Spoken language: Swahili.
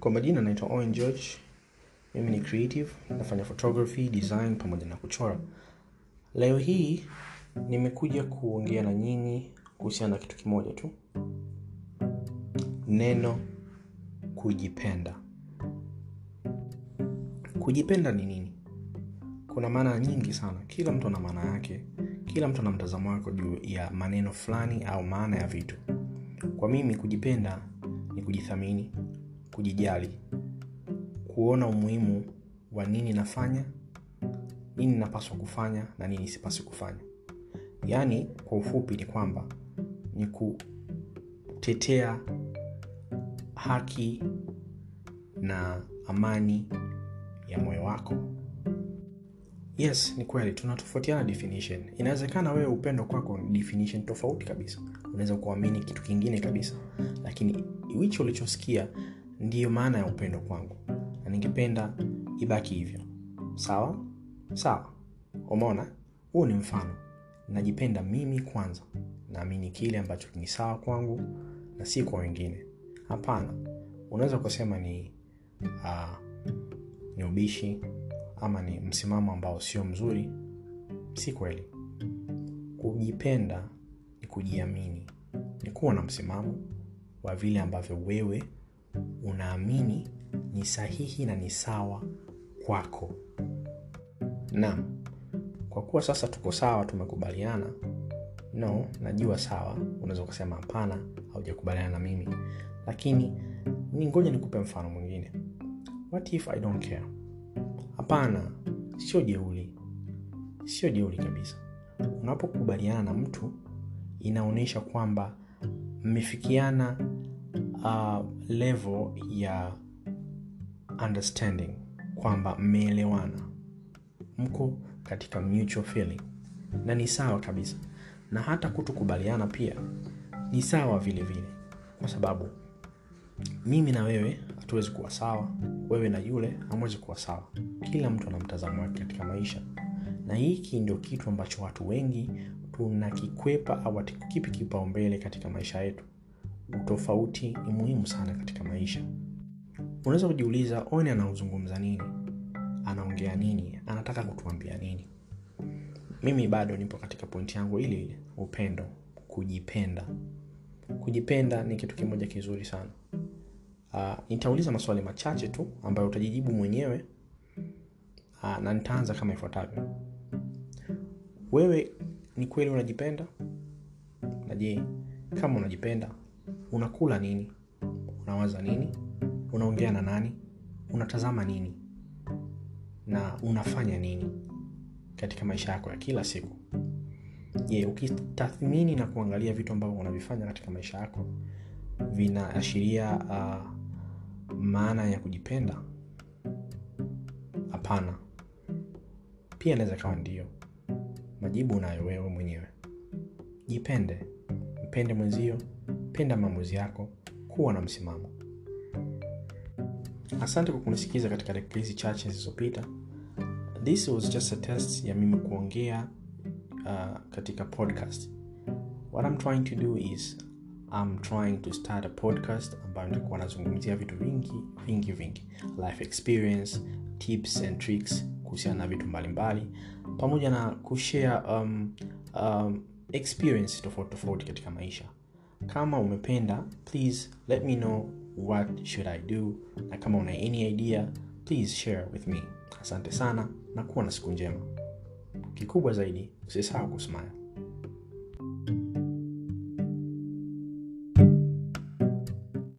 kwa majina naitwa owen george. Mimi ni creative nafanya photography design pamoja na kuchora. Leo hii nimekuja kuongea na nyinyi kuhusiana na kitu kimoja tu. Neno kujipenda. Kujipenda ni nini? Kuna maana nyingi sana. Kila mtu ana maana yake. Kila mtu ana mtazamo wake juu ya maneno fulani au maana ya vitu. Kwa mimi kujipenda ni kujithamini kujijali. Kuona umuhimu wa nini nafanya nini napaswa kufanya na nini sipaswi kufanya. Yaani kwa ufupi ni kwamba ni kutetea haki na amani ya moyo wako. Yes ni kweli tunatofautiana definition. Inawezekana wewe upendo kwako ni definition tofauti kabisa. Unaweza kuamini kitu kingine kabisa. Lakini wichi ulichosikia ndiyo maana ya upendo kwangu. Na ningependa ibaki hivyo. Sawa? Sawa. Umeona? Huu ni mfano. Najipenda mimi kwanza. Naamini kile ambacho ni sawa kwangu na si kwa wengine. Hapana. Unaweza kusema ni uh, ni ubishi ama ni msimamo ambao sio mzuri. Si kweli. Kujipenda ni kujiamini. Ni kuwa na msimamo wa vile ambavyo wewe unaamini ni sahihi na ni sawa kwako. Naam kwa kuwa sasa tuko sawa tumekubaliana no najua sawa unaweza ukasema hapana haujakubaliana na mimi. Lakini ni ngoja nikupe mfano mwingine. What if i don't care? Hapana sio jeuli sio jeuli kabisa. Unapokubaliana na mtu inaonyesha kwamba mmefikiana uh, level ya understanding kwamba mmeelewana. Mko katika mutual feeling. Na ni sawa kabisa. Na hata kutokubaliana pia ni sawa vile vile. Kwa sababu mimi na wewe hatuwezi kuwa sawa. Wewe na yule hamwezi kuwa sawa. Kila mtu ana mtazamo wake katika maisha. Na hiki ndio kitu ambacho watu wengi tunakikwepa au hatukipi kipaumbele katika maisha yetu utofauti ni muhimu sana katika maisha. Unaweza kujiuliza one anaozungumza nini? Anaongea nini? Anataka kutuambia nini? Mimi bado nipo katika pointi yangu ili upendo kujipenda. Kujipenda ni kitu kimoja kizuri sana. Uh, nitauliza maswali machache tu ambayo utajijibu mwenyewe uh, na nitaanza kama ifuatavyo. Wewe ni kweli unajipenda? Na je kama unajipenda unakula nini? Unawaza nini? Unaongea na nani? Unatazama nini? Na unafanya nini katika maisha yako ya kila siku? Je ukitathmini na kuangalia vitu ambavyo unavifanya katika maisha yako vinaashiria uh, maana ya kujipenda? Hapana. Pia inaweza kawa ndio. Majibu unayo wewe mwenyewe. Jipende. Mpende mwenzio penda maamuzi yako kuwa na msimamo. Asante kwa kunisikiza katika dakika hizi chache zilizopita. This was just a test ya mimi kuongea uh, katika podcast. What I'm trying to do is I'm trying to start a podcast ambayo nitakuwa nazungumzia vitu vingi vingi vingi. Life experience tips and tricks kuhusiana na vitu mbalimbali pamoja na kushare um, um, experience tofauti tofauti katika maisha kama umependa please let me know what should i do. Na kama una any idea please share with me. Asante sana na kuwa na siku njema. Kikubwa zaidi usisahau kusmile